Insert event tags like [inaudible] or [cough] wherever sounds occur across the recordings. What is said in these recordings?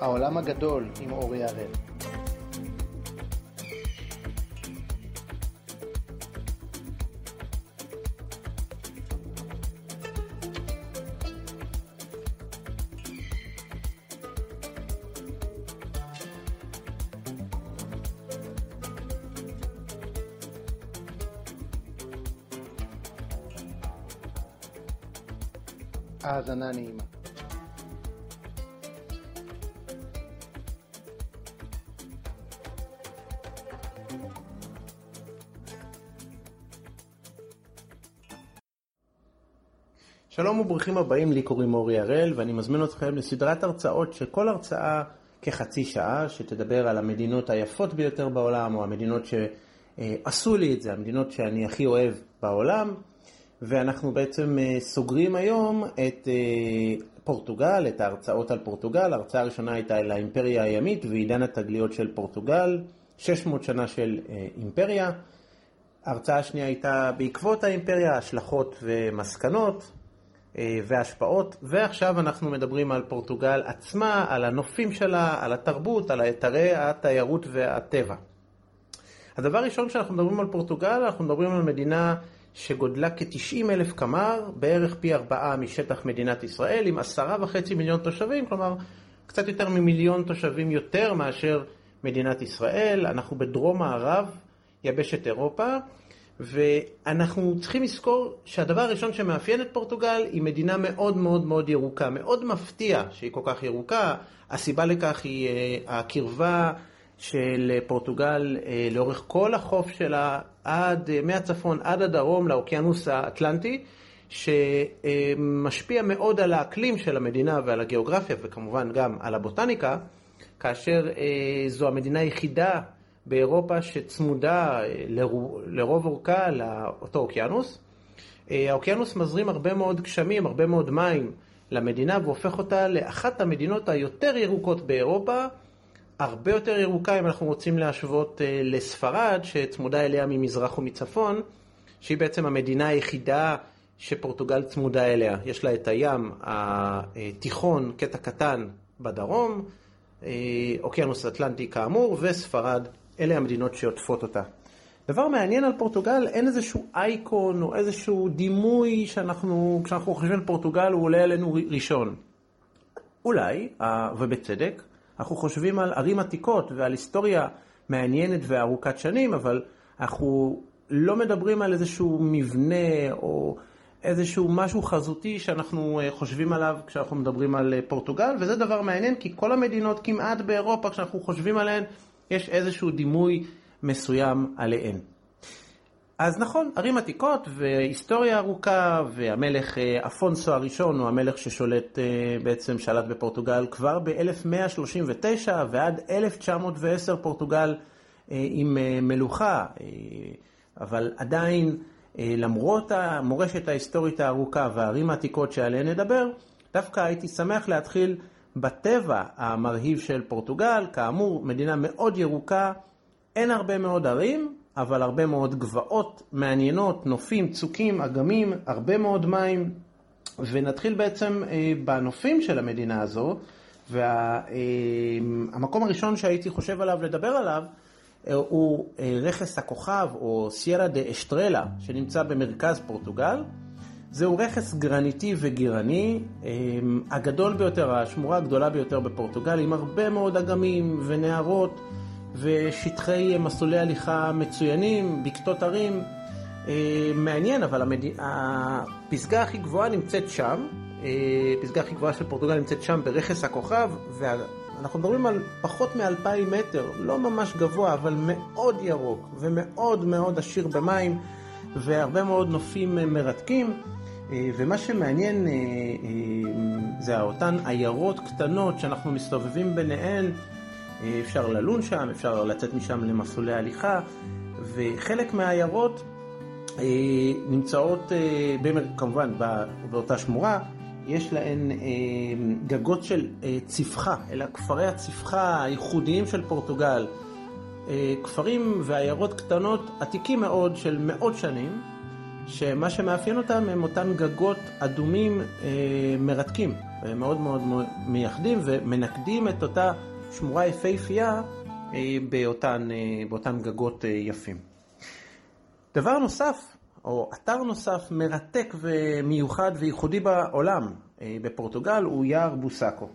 העולם הגדול עם אורי הראל. האזנה נעימה. שלום וברוכים הבאים, לי קוראים אורי הראל ואני מזמין אתכם לסדרת הרצאות שכל הרצאה כחצי שעה שתדבר על המדינות היפות ביותר בעולם או המדינות שעשו לי את זה, המדינות שאני הכי אוהב בעולם ואנחנו בעצם אה, סוגרים היום את אה, פורטוגל, את ההרצאות על פורטוגל. ההרצאה הראשונה הייתה על האימפריה הימית ועידן התגליות של פורטוגל, 600 שנה של אה, אימפריה. ההרצאה השנייה הייתה בעקבות האימפריה, השלכות ומסקנות והשפעות, ועכשיו אנחנו מדברים על פורטוגל עצמה, על הנופים שלה, על התרבות, על אתרי התיירות והטבע. הדבר הראשון שאנחנו מדברים על פורטוגל, אנחנו מדברים על מדינה שגודלה כ-90 אלף קמ"ר, בערך פי ארבעה משטח מדינת ישראל, עם עשרה וחצי מיליון תושבים, כלומר קצת יותר ממיליון תושבים יותר מאשר מדינת ישראל. אנחנו בדרום מערב, יבשת אירופה, ואנחנו צריכים לזכור שהדבר הראשון שמאפיין את פורטוגל היא מדינה מאוד מאוד מאוד ירוקה. מאוד מפתיע שהיא כל כך ירוקה. הסיבה לכך היא אה, הקרבה של פורטוגל אה, לאורך כל החוף שלה, עד, אה, מהצפון עד הדרום לאוקיינוס האטלנטי, שמשפיע מאוד על האקלים של המדינה ועל הגיאוגרפיה וכמובן גם על הבוטניקה, כאשר זו המדינה היחידה באירופה שצמודה לרוב אורכה לאותו אוקיינוס. האוקיינוס מזרים הרבה מאוד גשמים, הרבה מאוד מים למדינה והופך אותה לאחת המדינות היותר ירוקות באירופה. הרבה יותר ירוקה אם אנחנו רוצים להשוות אה, לספרד, שצמודה אליה ממזרח ומצפון, שהיא בעצם המדינה היחידה שפורטוגל צמודה אליה. יש לה את הים התיכון, קטע קטן בדרום, אה, אוקיינוס אטלנטי כאמור, וספרד, אלה המדינות שעוטפות אותה. דבר מעניין על פורטוגל, אין איזשהו אייקון או איזשהו דימוי שאנחנו, כשאנחנו חושבים על פורטוגל הוא עולה עלינו ראשון. אולי, ובצדק, אנחנו חושבים על ערים עתיקות ועל היסטוריה מעניינת וארוכת שנים, אבל אנחנו לא מדברים על איזשהו מבנה או איזשהו משהו חזותי שאנחנו אה, חושבים עליו כשאנחנו מדברים על אה, פורטוגל, וזה דבר מעניין כי כל המדינות כמעט באירופה, כשאנחנו חושבים עליהן, יש איזשהו דימוי מסוים עליהן. אז נכון, ערים עתיקות והיסטוריה ארוכה, והמלך אה, אפונסו הראשון הוא המלך ששולט, אה, בעצם שלט בפורטוגל כבר ב-1139 ועד 1910 פורטוגל אה, עם מלוכה, אבל עדיין למרות המורשת ההיסטורית הארוכה והערים העתיקות שעליהן נדבר, דווקא הייתי שמח להתחיל בטבע המרהיב של פורטוגל, כאמור מדינה מאוד ירוקה, אין הרבה מאוד ערים, אבל הרבה מאוד גבעות מעניינות, נופים, צוקים, אגמים, הרבה מאוד מים. ונתחיל בעצם אה, בנופים של המדינה הזו, והמקום אה, הראשון שהייתי חושב עליו לדבר עליו אה, הוא רכס הכוכב, או סיירה דה אשטרלה, שנמצא במרכז פורטוגל. זהו רכס גרניטי וגירני, הגדול ביותר, השמורה הגדולה ביותר בפורטוגל, עם הרבה מאוד אגמים ונהרות. ושטחי מסלולי הליכה מצוינים, בקתות הרים. אה, מעניין, אבל המד... הפסגה הכי גבוהה נמצאת שם, אה, פסגה הכי גבוהה של פורטוגל נמצאת שם ברכס הכוכב, ואנחנו מדברים על פחות מאלפיים מטר, לא ממש גבוה, אבל מאוד ירוק ומאוד מאוד עשיר במים, והרבה מאוד נופים מרתקים. אה, ומה שמעניין זה אותן עיירות קטנות שאנחנו מסתובבים ביניהן. אפשר ללון שם, אפשר לצאת משם למסלולי הליכה, וחלק מהעיירות אה, נמצאות אה, כמובן באותה שמורה, יש להן אה, גגות של צפחה, אלה כפרי הצפחה הייחודיים של פורטוגל. כפרים ועיירות קטנות עתיקים מאוד של מאות שנים, שמה שמאפיין אותם הם אותן גגות אדומים אה, מרתקים, מאוד מאוד מייחדים ומנקדים את אותה שמורה יפהפייה אה, באותן, אה, באותן גגות אה, יפים. דבר נוסף, או אתר נוסף מרתק ומיוחד וייחודי בעולם בפורטוגל הוא יער בוסקו.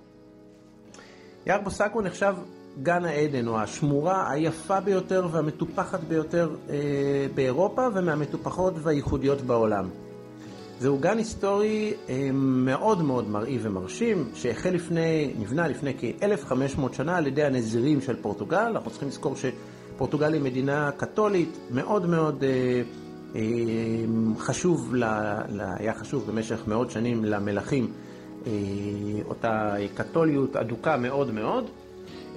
יער בוסקו נחשב גן העדן, או השמורה היפה ביותר והמטופחת ביותר באירופה ומהמטופחות והייחודיות בעולם. זהו גן היסטורי אה, מאוד מאוד מרהיב ומרשים, שהחל לפני, נבנה לפני כ-1500 שנה על ידי הנזירים של פורטוגל. אנחנו צריכים לזכור שפורטוגל היא מדינה קתולית, מאוד מאוד אה, אה, חשוב, לה, לה, היה חשוב במשך מאות שנים למלכים, אה, אותה קתוליות אדוקה מאוד מאוד.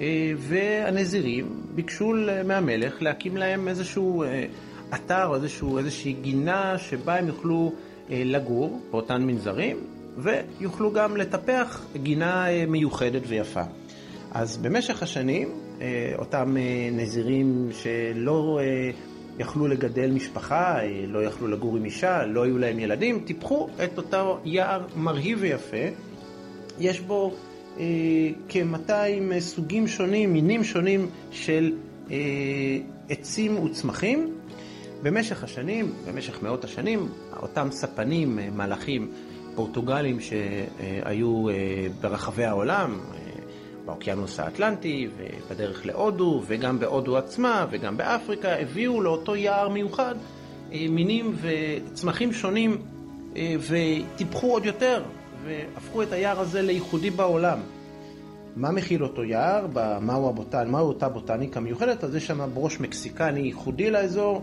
אה, והנזירים ביקשו מהמלך להקים להם איזשהו אה, אתר, איזשהו, איזושהי גינה שבה הם יוכלו אה, לגור באותן מנזרים, ויוכלו גם לטפח גינה מיוחדת ויפה. אז במשך השנים, אותם נזירים שלא יכלו לגדל משפחה, לא יכלו לגור עם אישה, לא היו להם ילדים, טיפחו את אותו יער מרהיב ויפה. יש בו כ-200 סוגים שונים, מינים שונים של אה, עצים וצמחים, במשך השנים, במשך מאות השנים, אותם ספנים, אה, מלאכים פורטוגלים שהיו אה, ברחבי העולם, אה, באוקיינוס האטלנטי ובדרך להודו וגם בהודו עצמה וגם באפריקה, הביאו לאותו יער מיוחד מינים וצמחים שונים וטיפחו עוד יותר והפכו את היער הזה לייחודי בעולם. מה מכיל אותו יער? מהו הבוטן? מהו אותה בוטניקה מיוחדת? אז יש שם ברוש מקסיקני ייחודי לאזור,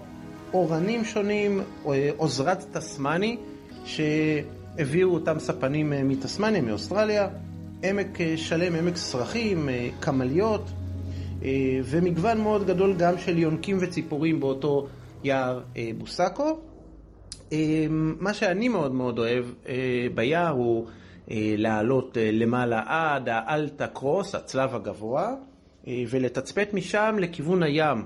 אורנים שונים, אה, עוזרת תסמני, שהביאו אותם ספנים אה, מתסמניה, מאוסטרליה, עמק אה, שלם, עמק סרחים, קמליות, ומגוון מאוד גדול גם של יונקים וציפורים באותו יער בוסקו. מה שאני מאוד מאוד אוהב ביער הוא לעלות למעלה עד האלטה קרוס, הצלב הגבוה, ולתצפת משם לכיוון הים.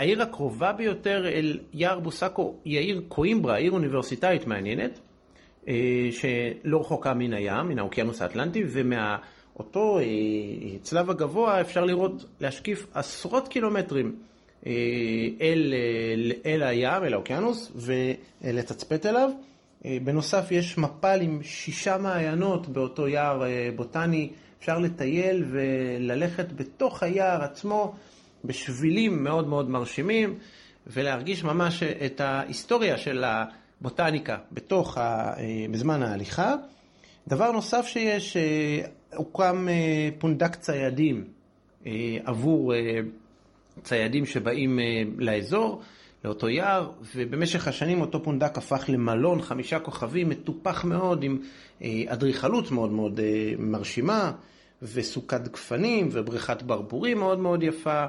העיר הקרובה ביותר אל יער בוסקו היא העיר קוימברה, עיר אוניברסיטאית מעניינת, אה, שלא רחוקה מן הים, מן האוקיינוס האטלנטי, ומאותו אה, צלב הגבוה אפשר לראות, להשקיף עשרות קילומטרים אה, אל, אל הים, אל האוקיינוס, ולתצפת אליו. בנוסף יש מפל עם שישה מעיינות באותו יער בוטני, אפשר לטייל וללכת בתוך היער עצמו. בשבילים מאוד מאוד מרשימים, ולהרגיש ממש את ההיסטוריה של הבוטניקה בתוך, ה, אה, בזמן ההליכה. דבר נוסף שיש, אה, הוקם אה, פונדק ציידים עבור ציידים שבאים לאזור, לאותו יער, ובמשך השנים אותו פונדק הפך למלון חמישה כוכבים, מטופח מאוד, עם אדריכלות מאוד מאוד מרשימה, וסוכת גפנים, ובריכת ברבורים מאוד מאוד יפה.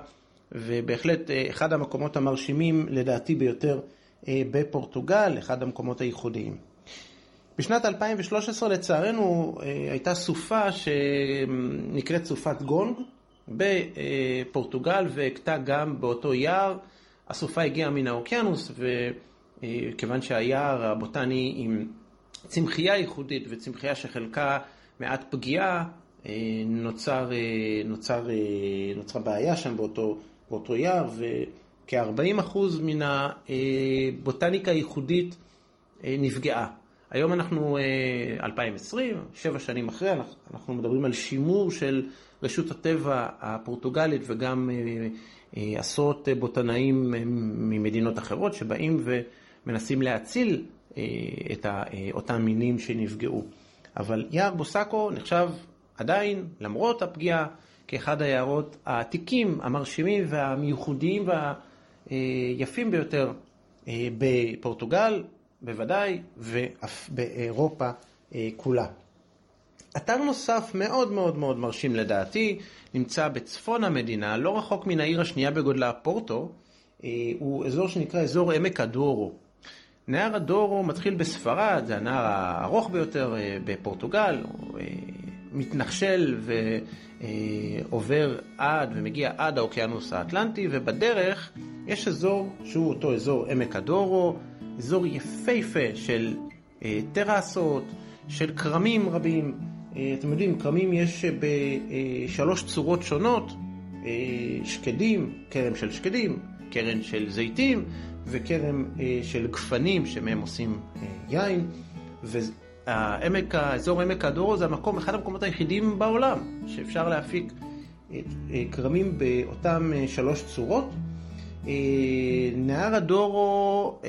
ובהחלט אה, אחד המקומות המרשימים לדעתי ביותר אה, בפורטוגל, אחד המקומות הייחודיים. בשנת 2013 לצערנו אה, הייתה סופה שנקראת סופת גונג בפורטוגל והכתה גם באותו יער. הסופה הגיעה מן האוקיינוס וכיוון שהיער הבוטני עם צמחייה ייחודית וצמחייה שחלקה מעט פגיעה, נוצר, נוצר, נוצרה בעיה שם באותו באותו יער, וכ-40% מן הבוטניקה הייחודית אה, נפגעה. היום אנחנו 2020, אה, שבע שנים אחרי, אנחנו מדברים על שימור של רשות הטבע הפורטוגלית וגם אה, עשרות בוטנאים ממדינות אחרות שבאים ומנסים להציל את אותם מינים שנפגעו. אבל יער בוסקו נחשב עדיין, למרות הפגיעה, כאחד היערות העתיקים, המרשימים והמיוחדים והיפים ביותר אה, בפורטוגל, בוודאי, ואף באירופה אה, כולה. אתר נוסף מאוד מאוד מאוד מרשים לדעתי, נמצא בצפון המדינה, לא רחוק מן העיר השנייה בגודלה, פורטו, אה, הוא אזור שנקרא אזור עמק הדורו. נהר הדורו מתחיל בספרד, זה הנהר הארוך ביותר בפורטוגל, מתנחשל ועובר עד ומגיע עד האוקיינוס האטלנטי, ובדרך יש אזור שהוא אותו אזור עמק הדורו, אזור יפהפה של טרסות, של כרמים רבים. אתם יודעים, כרמים יש בשלוש צורות שונות, שקדים, כרם של שקדים, קרן של זיתים וכרם של גפנים שמהם עושים יין. והעמק, האזור עמק הדורו זה המקום, אחד המקומות היחידים בעולם שאפשר להפיק כרמים באותן שלוש צורות. נהר הדורו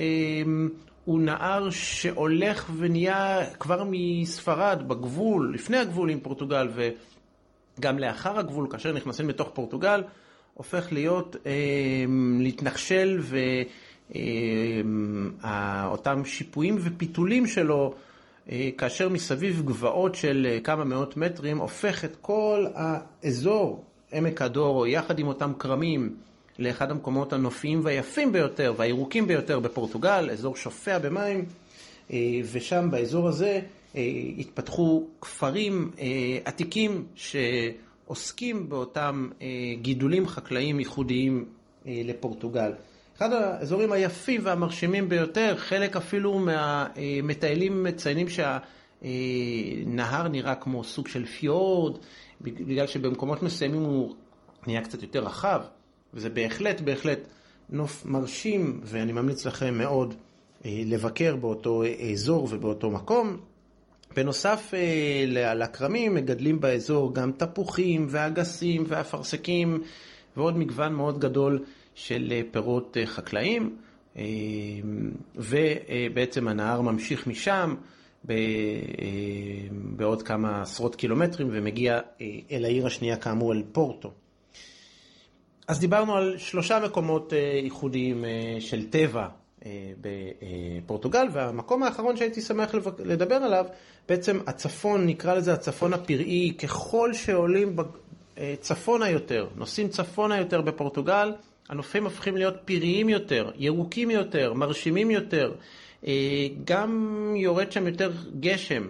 הוא נהר שהולך ונהיה כבר מספרד, בגבול, לפני הגבול עם פורטוגל וגם לאחר הגבול, כאשר נכנסים לתוך פורטוגל, הופך להיות, להתנחשל ואותם שיפועים ופיתולים שלו כאשר מסביב גבעות של כמה מאות מטרים, הופך את כל האזור, עמק הדורו, יחד עם אותם כרמים, לאחד המקומות הנופיים והיפים ביותר והירוקים ביותר בפורטוגל, אזור שופע במים, ושם באזור הזה התפתחו כפרים עתיקים שעוסקים באותם גידולים חקלאיים ייחודיים לפורטוגל. אחד האזורים היפים והמרשימים ביותר, חלק אפילו מהמטיילים מציינים שהנהר נראה כמו סוג של פיורד, בגלל שבמקומות מסוימים הוא נהיה קצת יותר רחב, וזה בהחלט, בהחלט נוף מרשים, ואני ממליץ לכם מאוד לבקר באותו אזור ובאותו מקום. בנוסף לכרמים מגדלים באזור גם תפוחים ואגסים ואפרסקים ועוד מגוון מאוד גדול של פירות חקלאיים, ובעצם הנהר ממשיך משם בעוד כמה עשרות קילומטרים ומגיע אל העיר השנייה כאמור, אל פורטו. אז דיברנו על שלושה מקומות ייחודיים של טבע בפורטוגל, והמקום האחרון שהייתי שמח לדבר עליו, בעצם הצפון, נקרא לזה הצפון הפראי, ככל שעולים צפונה יותר, נוסעים צפונה יותר בפורטוגל, הנופים הופכים להיות פראיים יותר, ירוקים יותר, מרשימים יותר, גם יורד שם יותר גשם,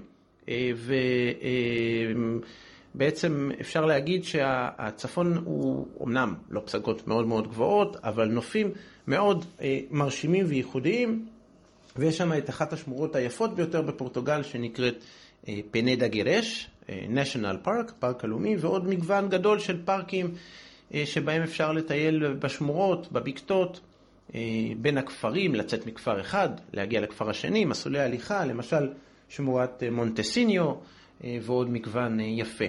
ובעצם אפשר להגיד שהצפון הוא אמנם לא פסגות מאוד מאוד גבוהות, אבל נופים מאוד מרשימים וייחודיים, ויש שם את אחת השמורות היפות ביותר בפורטוגל שנקראת פנדה גירש, national park, פארק הלאומי, ועוד מגוון גדול של פארקים שבהם אפשר לטייל בשמורות, בבקתות, בין הכפרים, לצאת מכפר אחד, להגיע לכפר השני, מסלולי הליכה, למשל שמורת מונטסיניו ועוד מגוון יפה.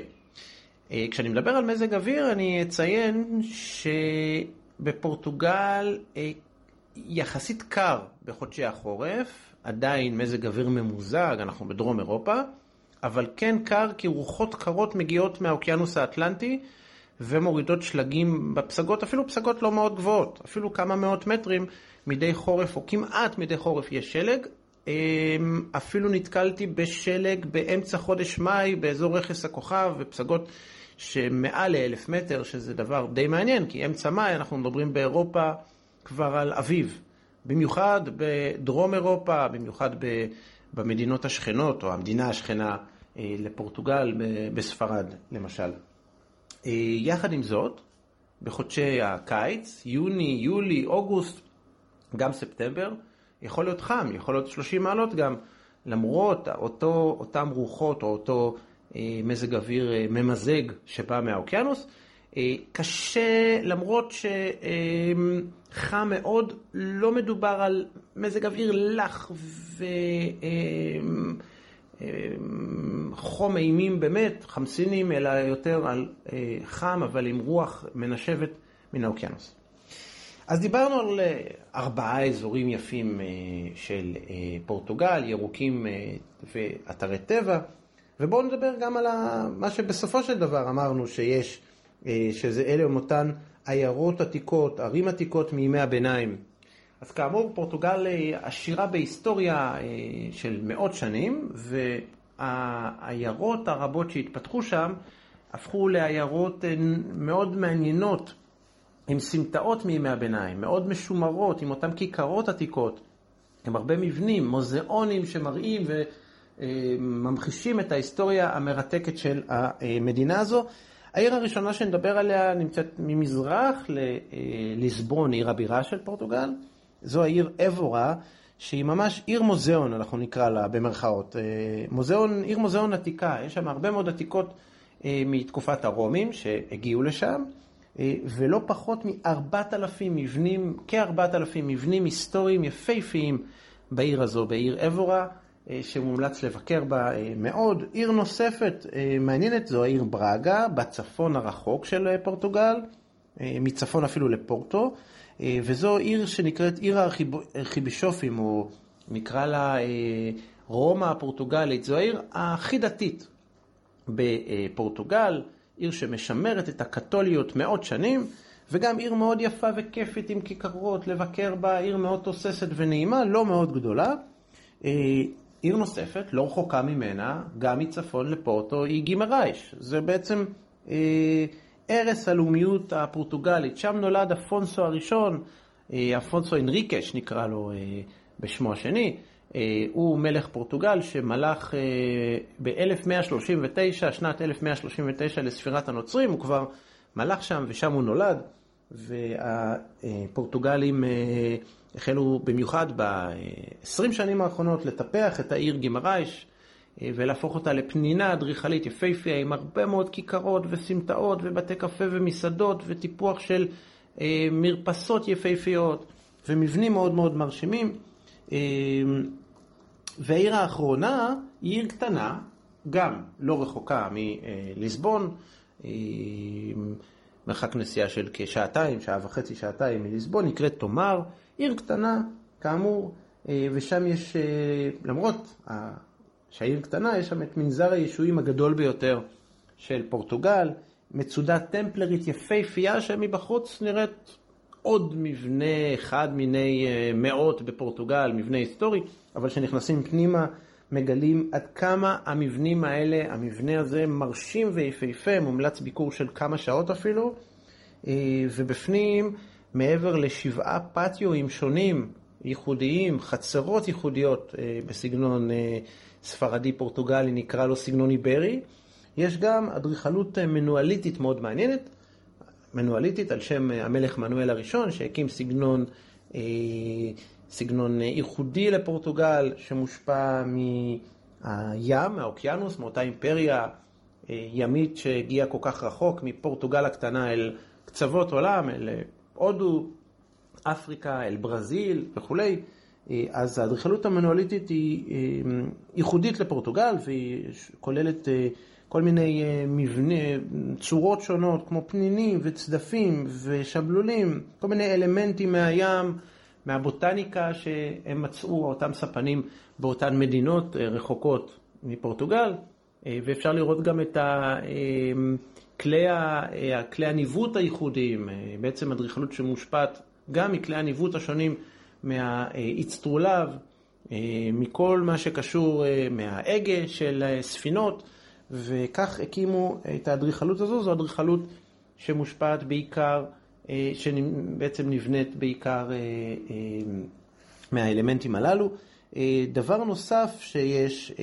כשאני מדבר על מזג אוויר, אני אציין שבפורטוגל יחסית קר בחודשי החורף, עדיין מזג אוויר ממוזג, אנחנו בדרום אירופה, אבל כן קר כי רוחות קרות מגיעות מהאוקיינוס האטלנטי, ומורידות שלגים בפסגות, אפילו פסגות לא מאוד גבוהות, אפילו כמה מאות מטרים מדי חורף, או כמעט מדי חורף יש שלג. אפילו נתקלתי בשלג באמצע חודש מאי באזור רכס הכוכב, ופסגות שמעל לאלף מטר, שזה דבר די מעניין, כי אמצע מאי אנחנו מדברים באירופה כבר על אביב. במיוחד בדרום אירופה, במיוחד במדינות השכנות, או המדינה השכנה לפורטוגל, בספרד למשל. יחד עם זאת, בחודשי הקיץ, יוני, יולי, אוגוסט, גם ספטמבר, יכול להיות חם, יכול להיות 30 מעלות גם, למרות אותו, אותם רוחות או אותו אה, מזג אוויר אה, ממזג שבא מהאוקיינוס. אה, קשה, למרות שחם אה, מאוד, לא מדובר על מזג אוויר לח ו... אה, חום אימים באמת, חמסינים, אלא יותר על חם, אבל עם רוח מנשבת מן האוקיינוס. אז דיברנו על ארבעה אזורים יפים של פורטוגל, ירוקים ואתרי טבע, ובואו נדבר גם על מה שבסופו של דבר אמרנו שיש, שזה אלה הם אותן עיירות עתיקות, ערים עתיקות מימי הביניים. אז כאמור, פורטוגל עשירה בהיסטוריה של מאות שנים, והעיירות הרבות שהתפתחו שם הפכו לעיירות מאוד מעניינות, עם סמטאות מימי הביניים, מאוד משומרות, עם אותן כיכרות עתיקות, עם הרבה מבנים, מוזיאונים שמראים וממחישים את ההיסטוריה המרתקת של המדינה הזו. העיר הראשונה שנדבר עליה נמצאת ממזרח לליסבון, עיר הבירה של פורטוגל. זו העיר אבורה, שהיא ממש עיר מוזיאון, אנחנו נקרא לה במרכאות. מוזיאון, עיר מוזיאון עתיקה, יש שם הרבה מאוד עתיקות מתקופת הרומים שהגיעו לשם. ולא פחות מ-4,000 מבנים, כ-4,000 מבנים היסטוריים יפהפיים בעיר הזו, בעיר אבורה, שמומלץ לבקר בה מאוד. עיר נוספת מעניינת זו העיר ברגה, בצפון הרחוק של פורטוגל, מצפון אפילו לפורטו, וזו עיר שנקראת עיר הארכיבישופים, או נקרא לה רומא הפורטוגלית. זו העיר הכי דתית בפורטוגל. עיר שמשמרת את הקתוליות מאות שנים, וגם עיר מאוד יפה וכיפית עם כיכרות, לבקר בה, עיר מאוד תוססת ונעימה, לא מאוד גדולה. עיר נוספת, לא רחוקה ממנה, גם מצפון לפורטו, היא גימרייש. זה בעצם ערש הלאומיות הפורטוגלית. שם נולד אפונסו הראשון, אפונסו אנריקש נקרא לו בשמו השני. הוא מלך פורטוגל שמלך ב-1139, שנת 1139 לספירת הנוצרים, הוא כבר מלך שם ושם הוא נולד, והפורטוגלים החלו במיוחד ב-20 שנים האחרונות לטפח את העיר גימרייש ולהפוך אותה לפנינה אדריכלית יפהפייה עם הרבה מאוד כיכרות וסמטאות ובתי קפה ומסעדות וטיפוח של מרפסות יפהפיות ומבנים מאוד מאוד מרשימים. והעיר האחרונה היא עיר קטנה, גם לא רחוקה מליסבון, מרחק נסיעה של כשעתיים, שעה וחצי, שעתיים מליסבון, נקראת תומר, עיר קטנה, כאמור, ושם יש, למרות שהעיר קטנה, יש שם את מנזר הישועים הגדול ביותר של פורטוגל, מצודה טמפלרית יפהפייה שמבחוץ נראית עוד מבנה אחד מיני מאות בפורטוגל, מבנה היסטורי, אבל כשנכנסים פנימה מגלים עד כמה המבנים האלה, המבנה הזה מרשים ויפהפה, מומלץ ביקור של כמה שעות אפילו, ובפנים מעבר לשבעה פטיואים שונים, ייחודיים, חצרות ייחודיות בסגנון ספרדי פורטוגלי, נקרא לו סגנון איברי, יש גם אדריכלות מנואליטית מאוד מעניינת. מנואליטית על שם המלך מנואל הראשון, שהקים סגנון, סגנון ייחודי לפורטוגל, שמושפע מהים, מהאוקיינוס, מאותה אימפריה ימית שהגיעה כל כך רחוק, מפורטוגל הקטנה אל קצוות עולם, אל הודו, אפריקה, אל ברזיל וכולי. אז האדריכלות המנואליטית היא ייחודית לפורטוגל, והיא כוללת כל מיני מבנה, צורות שונות, כמו פנינים וצדפים ושבלולים, כל מיני אלמנטים מהים, מהבוטניקה שהם מצאו, אותם ספנים באותן מדינות רחוקות מפורטוגל, ואפשר לראות גם את כלי, כלי הניווט הייחודיים, בעצם אדריכלות שמושפעת גם מכלי הניווט השונים מהאצטרולב, מכל מה שקשור מההגה של ספינות. וכך הקימו את האדריכלות הזו, זו אדריכלות שמושפעת בעיקר, שבעצם נבנית בעיקר מהאלמנטים הללו. דבר נוסף שיש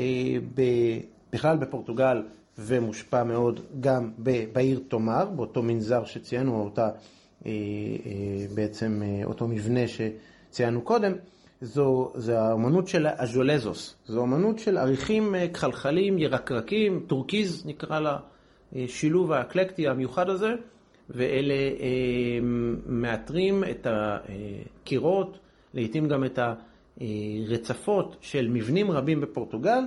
בכלל בפורטוגל ומושפע מאוד גם בעיר טומאר, באותו מנזר שציינו, אותה, בעצם אותו מבנה שציינו קודם, זו, זו האמנות של האזולז'וס, זו אמנות של אריחים כחלחלים, ירקרקים, טורקיז נקרא לה, שילוב האקלקטי המיוחד הזה, ואלה מאתרים את הקירות, לעיתים גם את הרצפות של מבנים רבים בפורטוגל.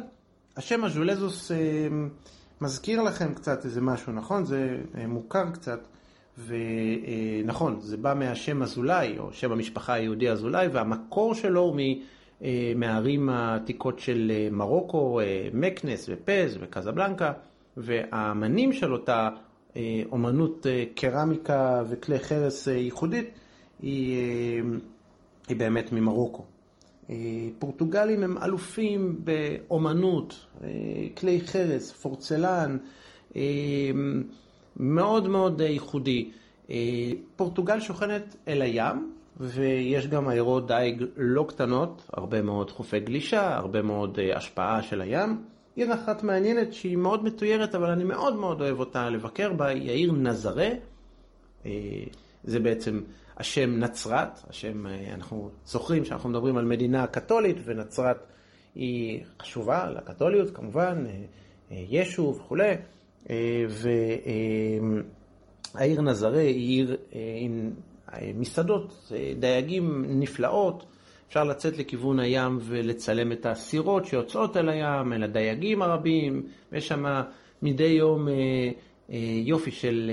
השם אז'ולזוס מזכיר לכם קצת איזה משהו, נכון? זה מוכר קצת. ונכון, זה בא מהשם אזולאי, או שם המשפחה היהודי אזולאי, והמקור שלו הוא מהערים העתיקות של מרוקו, מקנס ופז וקזבלנקה, והאמנים של אותה אומנות קרמיקה וכלי חרס ייחודית היא, היא באמת ממרוקו. פורטוגלים הם אלופים באומנות, כלי חרס, פורצלן, מאוד מאוד ייחודי. פורטוגל שוכנת אל הים, ויש גם עיירות דייג לא קטנות, הרבה מאוד חופי גלישה, הרבה מאוד השפעה של הים. עיר אחת מעניינת שהיא מאוד מתוירת, אבל אני מאוד מאוד אוהב אותה לבקר בה, היא העיר נזרה. זה בעצם השם נצרת, השם, אנחנו זוכרים שאנחנו מדברים על מדינה קתולית ונצרת היא חשובה לקתוליות כמובן, ישו וכולי, והעיר נזרה היא עיר עם מסעדות, דייגים נפלאות, אפשר לצאת לכיוון הים ולצלם את הסירות שיוצאות אל הים, אל הדייגים הרבים, ויש שם מדי יום אה, אה, יופי של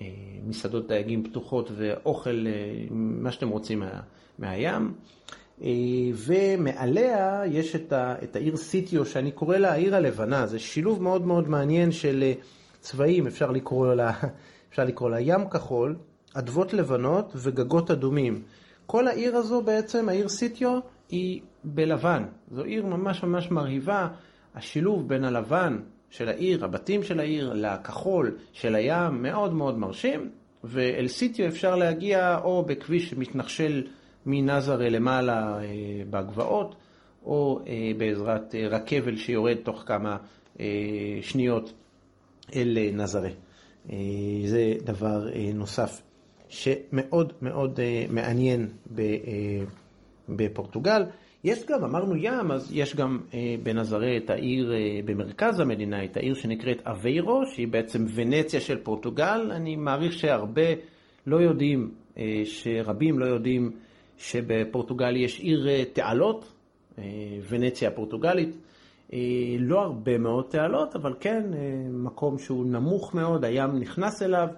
אה, מסעדות דייגים פתוחות ואוכל, מה שאתם רוצים מה, מהים. ומעליה יש את, ה, את העיר סיטיו, שאני קורא לה העיר הלבנה, זה שילוב מאוד מאוד מעניין של צבעים, אפשר לקרוא לה, [laughs] אפשר לקרוא לה ים כחול, אדוות לבנות וגגות אדומים. כל העיר הזו בעצם, העיר סיטיו, היא בלבן. זו עיר ממש ממש מרהיבה. השילוב בין הלבן של העיר, הבתים של העיר, לכחול של הים, מאוד מאוד מרשים. ואל סיטיו אפשר להגיע או בכביש שמתנחשל מנזרה למעלה אה, בגבעות, או אה, בעזרת אה, רכבל שיורד תוך כמה שניות אל נזרה. זה דבר נוסף. שמאוד מאוד מעניין בפורטוגל. יש גם, אמרנו ים, אז יש גם uh, בנזרה את העיר uh, במרכז המדינה, את העיר שנקראת אביירו, שהיא בעצם ונציה של פורטוגל. אני מעריך שהרבה לא יודעים, uh, שרבים לא יודעים שבפורטוגל יש עיר uh, תעלות, uh, ונציה הפורטוגלית. Uh, לא הרבה מאוד תעלות, אבל כן, מקום שהוא נמוך מאוד, הים נכנס אליו.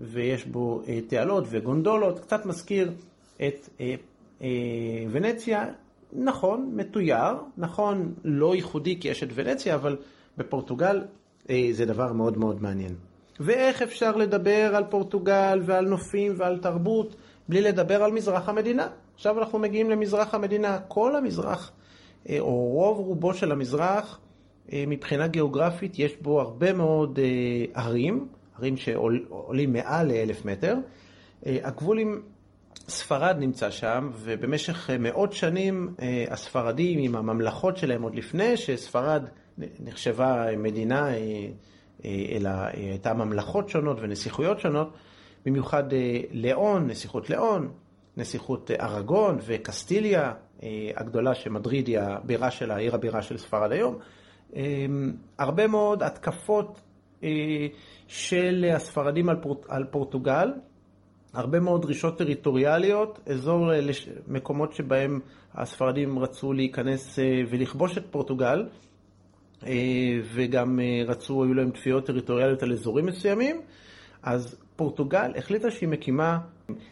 ויש בו אה, תעלות וגונדולות, קצת מזכיר את אה, אה, ונציה, נכון, מתויר, נכון, לא ייחודי כי יש את ונציה, אבל בפורטוגל זה דבר מאוד מאוד מעניין. ואיך אפשר לדבר על פורטוגל ועל נופים ועל תרבות בלי לדבר על מזרח המדינה? עכשיו אנחנו מגיעים למזרח המדינה. כל המזרח, או רוב רובו של המזרח, מבחינה גיאוגרפית, יש בו הרבה מאוד ערים. ערים שעולים מעל לאלף מטר. אה, הגבול עם ספרד נמצא שם, ובמשך מאות שנים אה, הספרדים עם הממלכות שלהם, עוד לפני שספרד נחשבה מדינה, אה, אלא הייתה ממלכות שונות ונסיכויות שונות, במיוחד לאון, נסיכות לאון, נסיכות ארגון וקסטיליה הגדולה, שמדריד היא הבירה של העיר הבירה של ספרד היום. הרבה מאוד התקפות של הספרדים על, פורט, על פורטוגל, הרבה מאוד דרישות טריטוריאליות, אזור, אה, מקומות שבהם הספרדים רצו להיכנס אה, ולכבוש את פורטוגל, אה, וגם רצו, היו להם תביעות טריטוריאליות על אזורים מסוימים, אז פורטוגל החליטה שהיא מקימה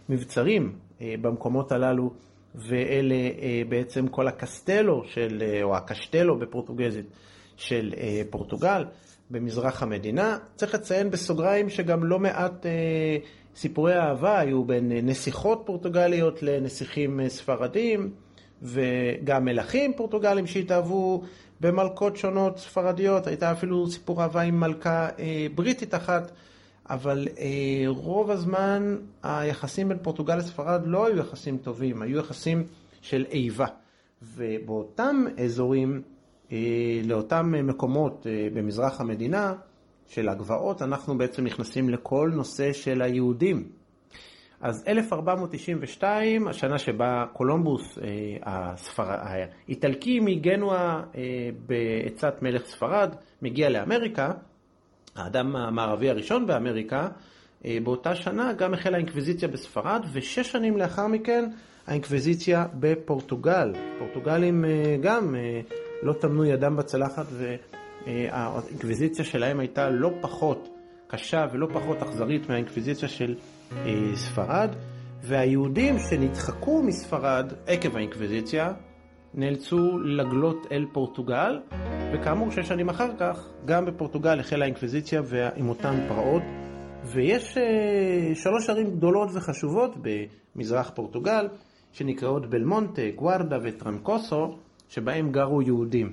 מבצרים במקומות הללו, ואלה בעצם כל הקסטלו, של, או הקשטלו בפורטוגזית של פורטוגל. במזרח המדינה. צריך לציין בסוגריים שגם לא מעט אה, סיפורי אהבה היו בין נסיכות פורטוגליות לנסיכים אה, ספרדים, וגם מלכים פורטוגלים שהתאהבו במלכות שונות ספרדיות. הייתה אפילו סיפור אהבה עם מלכה אה, בריטית אחת. אבל אה, רוב הזמן היחסים בין פורטוגל לספרד לא היו יחסים טובים, היו יחסים של איבה. ובאותם אזורים אה, לאותם מקומות אה, במזרח המדינה של הגבעות, אנחנו בעצם נכנסים לכל נושא של היהודים. אז 1492, השנה שבה קולומבוס, אה, הספר... האיטלקי מגנואה בעצת מלך ספרד, מגיע לאמריקה, האדם המערבי הראשון באמריקה, באותה שנה גם החלה האינקוויזיציה בספרד, ושש שנים לאחר מכן האינקוויזיציה בפורטוגל. פורטוגלים גם לא טמנו ידם בצלחת והאינקוויזיציה שלהם הייתה לא פחות קשה ולא פחות אכזרית מהאינקוויזיציה של אה, ספרד, והיהודים שנדחקו מספרד עקב האינקוויזיציה נאלצו לגלות אל פורטוגל, וכאמור שש שנים אחר כך גם בפורטוגל החלה האינקוויזיציה עם אותן פרעות, ויש אה, שלוש ערים גדולות וחשובות במזרח פורטוגל שנקראות בלמונטה, גוארדה וטרנקוסו, שבהם גרו יהודים.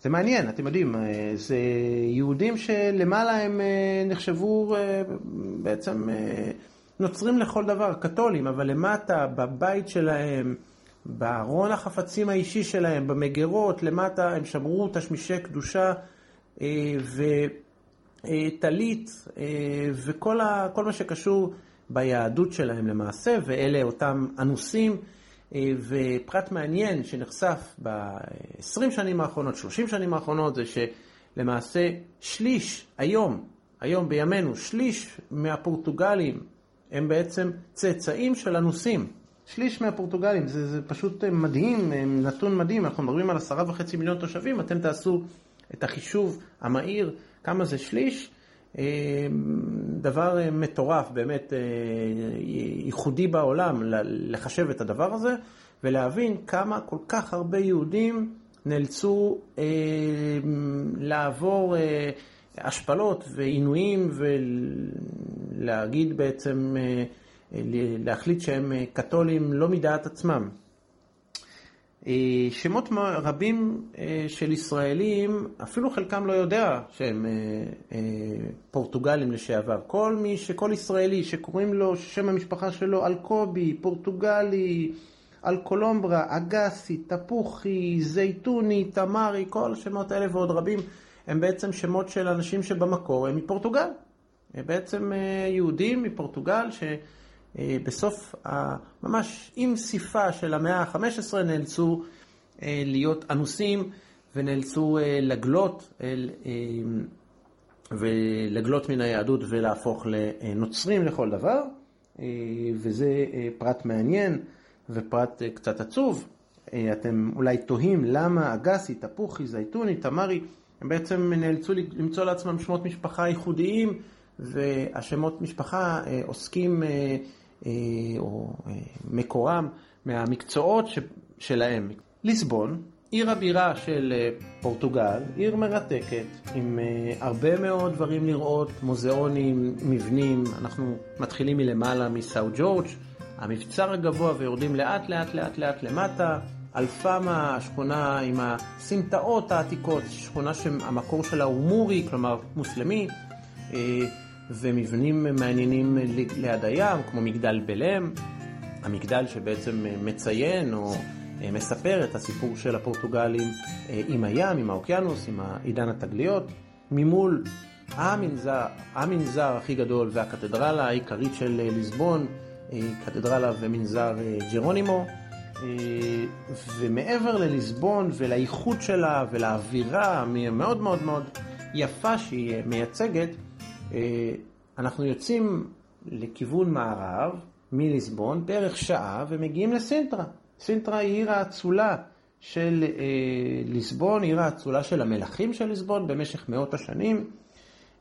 זה מעניין, אתם יודעים, אה, זה יהודים שלמעלה הם אה, נחשבו בעצם נוצרים לכל דבר, קתולים, אבל למטה, בבית שלהם, בארון החפצים האישי שלהם, במגירות, למטה הם שמרו תשמישי קדושה וטלית וכל מה שקשור ביהדות שלהם למעשה, ואלה אותם אנוסים. ופרט מעניין שנחשף ב-20 שנים האחרונות, 30 שנים האחרונות, זה שלמעשה שליש, היום, היום בימינו, שליש מהפורטוגלים הם בעצם צאצאים של אנוסים. שליש מהפורטוגלים, זה, זה פשוט מדהים, נתון מדהים, אנחנו מדברים על עשרה וחצי מיליון תושבים, אתם תעשו את החישוב המהיר, כמה זה שליש, אה, דבר מטורף, באמת אה, ייחודי בעולם לחשב את הדבר הזה ולהבין כמה כל כך הרבה יהודים נאלצו אה, לעבור השפלות ועינויים ולהגיד בעצם, להחליט שהם קתולים לא מדעת עצמם. אה, שמות רבים אה, של ישראלים, אפילו חלקם לא יודע שהם אה, פורטוגלים לשעבר. כל מי, שכל ישראלי שקוראים לו, שם המשפחה שלו אלקובי, פורטוגלי, אלקולומברה, אגסי, תפוחי, זייתוני, תמרי, כל השמות האלה ועוד רבים, הם בעצם שמות של אנשים שבמקור הם מפורטוגל. הם בעצם יהודים מפורטוגל ש... אה, בסוף, ממש עם סיפה של המאה ה-15 נאלצו אה, להיות אנוסים ונאלצו אה, לגלות ולגלות מן היהדות ולהפוך לנוצרים לכל דבר, וזה פרט מעניין ופרט קצת עצוב. אתם אולי תוהים למה אגסי, תפוחי, זייתוני, תמרי, הם בעצם נאלצו למצוא לעצמם שמות משפחה ייחודיים, והשמות משפחה עוסקים או אה, מקורם מהמקצועות שלהם. ליסבון, עיר הבירה של אה, פורטוגל, עיר מרתקת, עם הרבה מאוד דברים לראות, מוזיאונים, מבנים, אנחנו מתחילים מלמעלה מסאו ג'ורג', המבצר הגבוה ויורדים לאט לאט לאט לאט למטה, אלפמה, השכונה עם הסמטאות העתיקות, שכונה שהמקור שלה הוא מורי, כלומר מוסלמי. ומבנים מעניינים ליד הים, כמו מגדל בלם, המגדל שבעצם מציין או אה, מספר את הסיפור של הפורטוגלים אה, עם הים, עם האוקיינוס, עם עידן התגליות. ממול המנזר, המנזר הכי גדול והקתדרלה העיקרית של אה, ליסבון, קתדרלה ומנזר ג'רונימו. ומעבר לליסבון ולאיכות שלה ולאווירה המאוד מאוד מאוד יפה שהיא מייצגת, אה, אנחנו יוצאים לכיוון מערב מליסבון בערך שעה ומגיעים לסינטרה. סינטרה היא עיר האצולה של אה, ליסבון, עיר האצולה של המלכים של ליסבון במשך מאות השנים,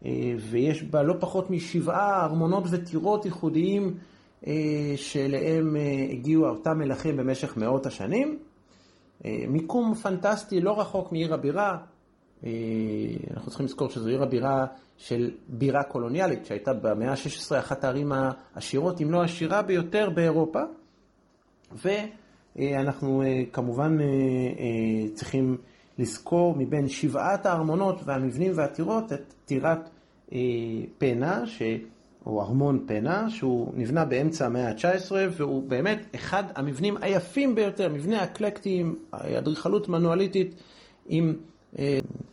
אה, ויש בה לא פחות משבעה ארמונות וטירות ייחודיים שאליהם הגיעו אותם מלכים במשך מאות השנים. מיקום פנטסטי לא רחוק מעיר הבירה, אנחנו צריכים לזכור שזו עיר הבירה של בירה קולוניאלית, שהייתה במאה ה-16 אחת הערים העשירות, אם לא העשירה ביותר באירופה. ואנחנו אה, כמובן אה, אה, צריכים לזכור מבין שבעת הארמונות והמבנים והטירות את טירת פנה, ש... או ארמון פנה, שהוא נבנה באמצע המאה ה-19, והוא באמת אחד המבנים היפים ביותר, מבנה אקלקטי עם אדריכלות מנואליטית, עם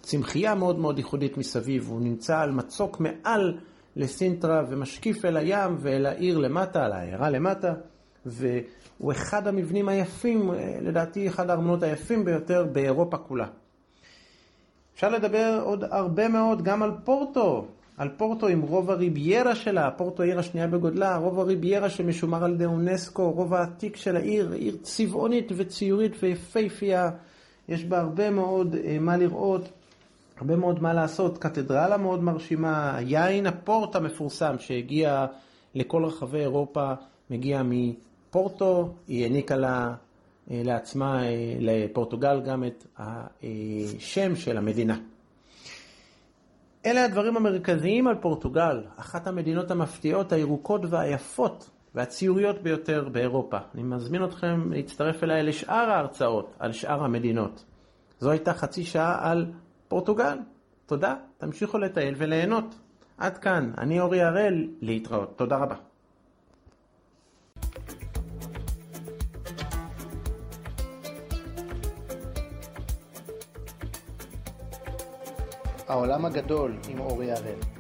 צמחייה מאוד מאוד ייחודית מסביב, הוא נמצא על מצוק מעל לסינטרה ומשקיף אל הים ואל העיר למטה, על העיירה למטה, והוא אחד המבנים היפים, לדעתי אחד הארמונות היפים ביותר באירופה כולה. אפשר לדבר עוד הרבה מאוד גם על פורטו, על פורטו עם רוב הריביירה שלה, פורטו העיר השנייה בגודלה, רוב הריביירה שמשומר על ידי אונסקו, רוב העתיק של העיר, עיר צבעונית וציורית ויפהפייה. יש בה הרבה מאוד אה, מה לראות, הרבה מאוד מה לעשות. קתדרלה מאוד מרשימה, יין הפורט המפורסם שהגיע לכל רחבי אירופה, מגיע מפורטו, היא העניקה לה, אה, לעצמה, אה, לפורטוגל, גם את השם של המדינה. אלה הדברים המרכזיים על פורטוגל, אחת המדינות המפתיעות, הירוקות והיפות והציוריות ביותר באירופה. אני מזמין אתכם להצטרף אליי לשאר ההרצאות על שאר המדינות. זו הייתה חצי שעה על פורטוגל. תודה, תמשיכו לטייל וליהנות. עד כאן, אני אורי הראל, להתראות. תודה רבה. העולם הגדול עם אורי הראל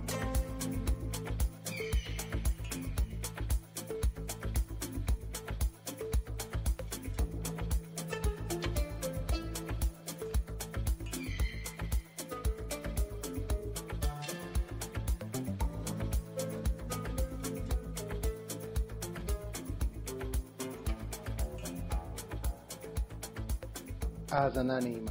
האזנה נעימה.